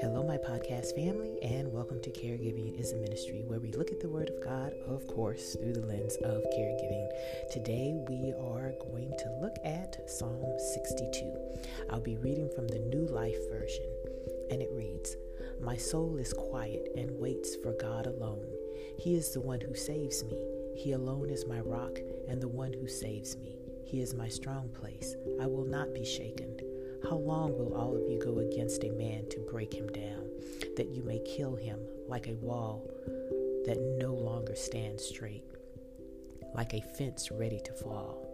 Hello, my podcast family, and welcome to Caregiving is a Ministry, where we look at the Word of God, of course, through the lens of caregiving. Today, we are going to look at Psalm 62. I'll be reading from the New Life Version, and it reads My soul is quiet and waits for God alone. He is the one who saves me. He alone is my rock and the one who saves me. He is my strong place. I will not be shaken. How long will all of you go against a man to break him down, that you may kill him like a wall that no longer stands straight, like a fence ready to fall?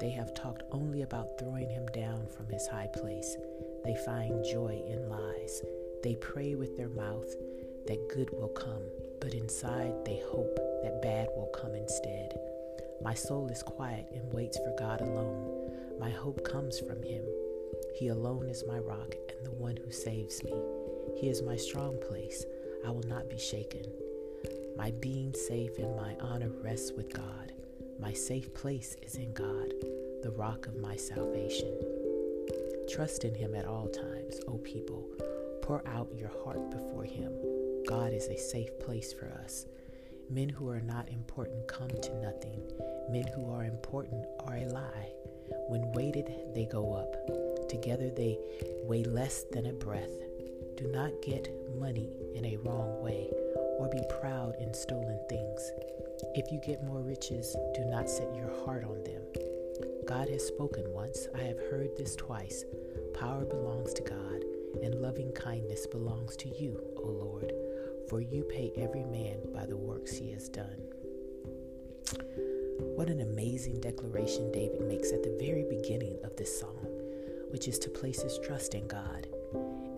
They have talked only about throwing him down from his high place. They find joy in lies. They pray with their mouth that good will come, but inside they hope that bad will come instead. My soul is quiet and waits for God alone. My hope comes from Him. He alone is my rock and the one who saves me. He is my strong place. I will not be shaken. My being safe and my honor rests with God. My safe place is in God, the rock of my salvation. Trust in Him at all times, O people. Pour out your heart before Him. God is a safe place for us. Men who are not important come to nothing. Men who are important are a lie. When weighted, they go up. Together they weigh less than a breath. Do not get money in a wrong way or be proud in stolen things. If you get more riches, do not set your heart on them. God has spoken once. I have heard this twice. Power belongs to God, and loving kindness belongs to you, O Lord for you pay every man by the works he has done. What an amazing declaration David makes at the very beginning of this psalm, which is to place his trust in God.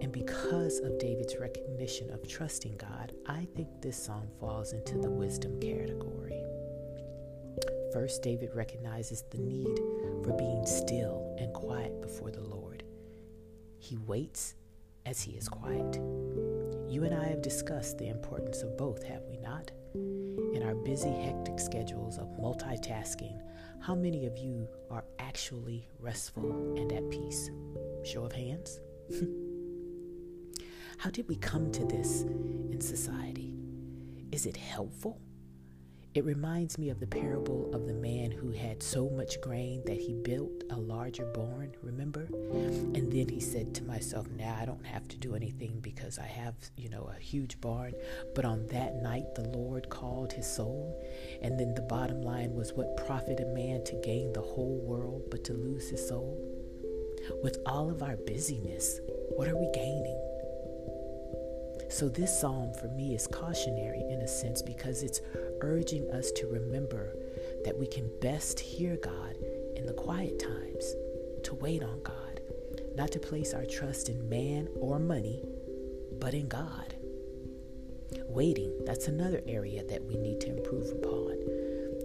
And because of David's recognition of trusting God, I think this psalm falls into the wisdom category. First, David recognizes the need for being still and quiet before the Lord. He waits as he is quiet. You and I have discussed the importance of both, have we not? In our busy, hectic schedules of multitasking, how many of you are actually restful and at peace? Show of hands. how did we come to this in society? Is it helpful? It reminds me of the parable of the man who had so much grain that he built a larger barn, remember? And then he said to myself, Now I don't have to do anything because I have, you know, a huge barn. But on that night, the Lord called his soul. And then the bottom line was, What profit a man to gain the whole world but to lose his soul? With all of our busyness, what are we gaining? So, this psalm for me is cautionary in a sense because it's urging us to remember that we can best hear God in the quiet times, to wait on God, not to place our trust in man or money, but in God. Waiting, that's another area that we need to improve upon.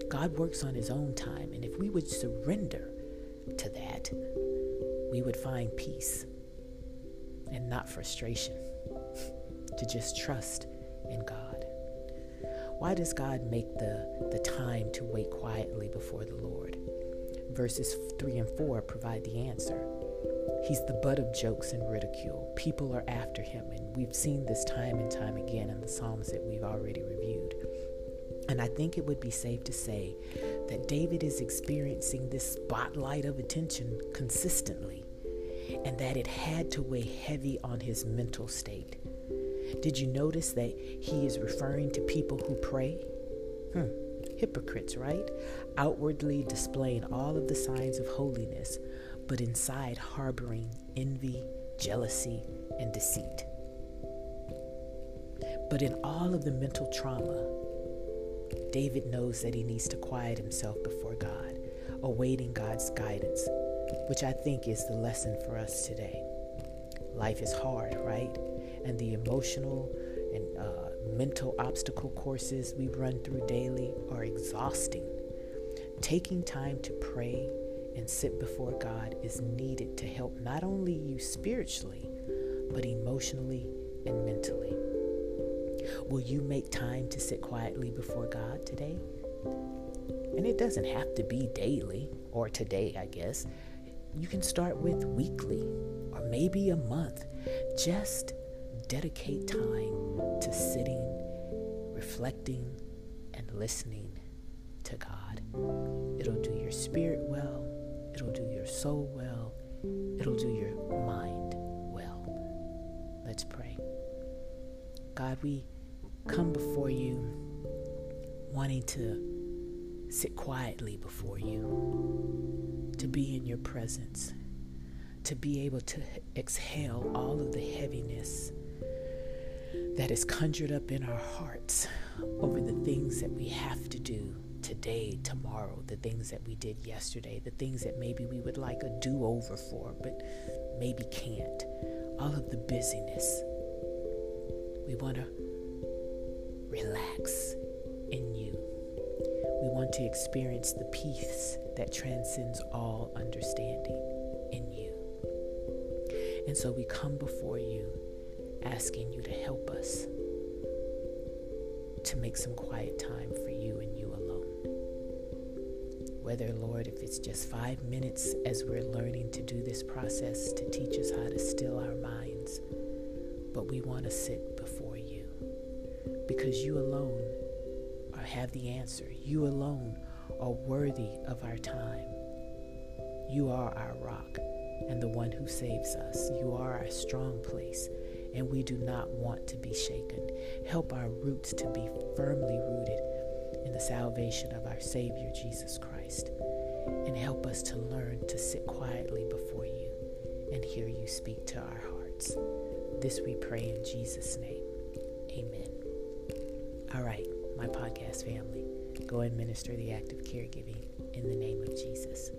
God works on His own time, and if we would surrender to that, we would find peace and not frustration, to just trust in God. Why does God make the, the time to wait quietly before the Lord? Verses 3 and 4 provide the answer. He's the butt of jokes and ridicule. People are after him, and we've seen this time and time again in the Psalms that we've already reviewed. And I think it would be safe to say that David is experiencing this spotlight of attention consistently, and that it had to weigh heavy on his mental state. Did you notice that he is referring to people who pray? Hmm. Hypocrites, right? Outwardly displaying all of the signs of holiness, but inside harboring envy, jealousy, and deceit. But in all of the mental trauma, David knows that he needs to quiet himself before God, awaiting God's guidance, which I think is the lesson for us today. Life is hard, right? And the emotional and uh, mental obstacle courses we run through daily are exhausting. Taking time to pray and sit before God is needed to help not only you spiritually, but emotionally and mentally. Will you make time to sit quietly before God today? And it doesn't have to be daily or today, I guess. you can start with weekly or maybe a month. Just dedicate time to sitting, reflecting, and listening to God. It'll do your spirit well, it'll do your soul well, it'll do your mind well. Let's pray. God, we come before you wanting to sit quietly before you, to be in your presence, to be able to exhale all of the heaviness that is conjured up in our hearts over the things that we have to do today, tomorrow, the things that we did yesterday, the things that maybe we would like a do over for, but maybe can't. All of the busyness. We want to relax in you. We want to experience the peace that transcends all understanding in you. And so we come before you asking you to help us to make some quiet time for you and you alone. Whether, Lord, if it's just five minutes as we're learning to do this process to teach us how to still our minds, but we want to sit before you because you alone are, have the answer. You alone are worthy of our time. You are our rock and the one who saves us. You are our strong place, and we do not want to be shaken. Help our roots to be firmly rooted in the salvation of our Savior, Jesus Christ, and help us to learn to sit quietly before you and hear you speak to our hearts. This we pray in Jesus' name. Amen. All right my podcast family. Go and minister the act of caregiving in the name of Jesus.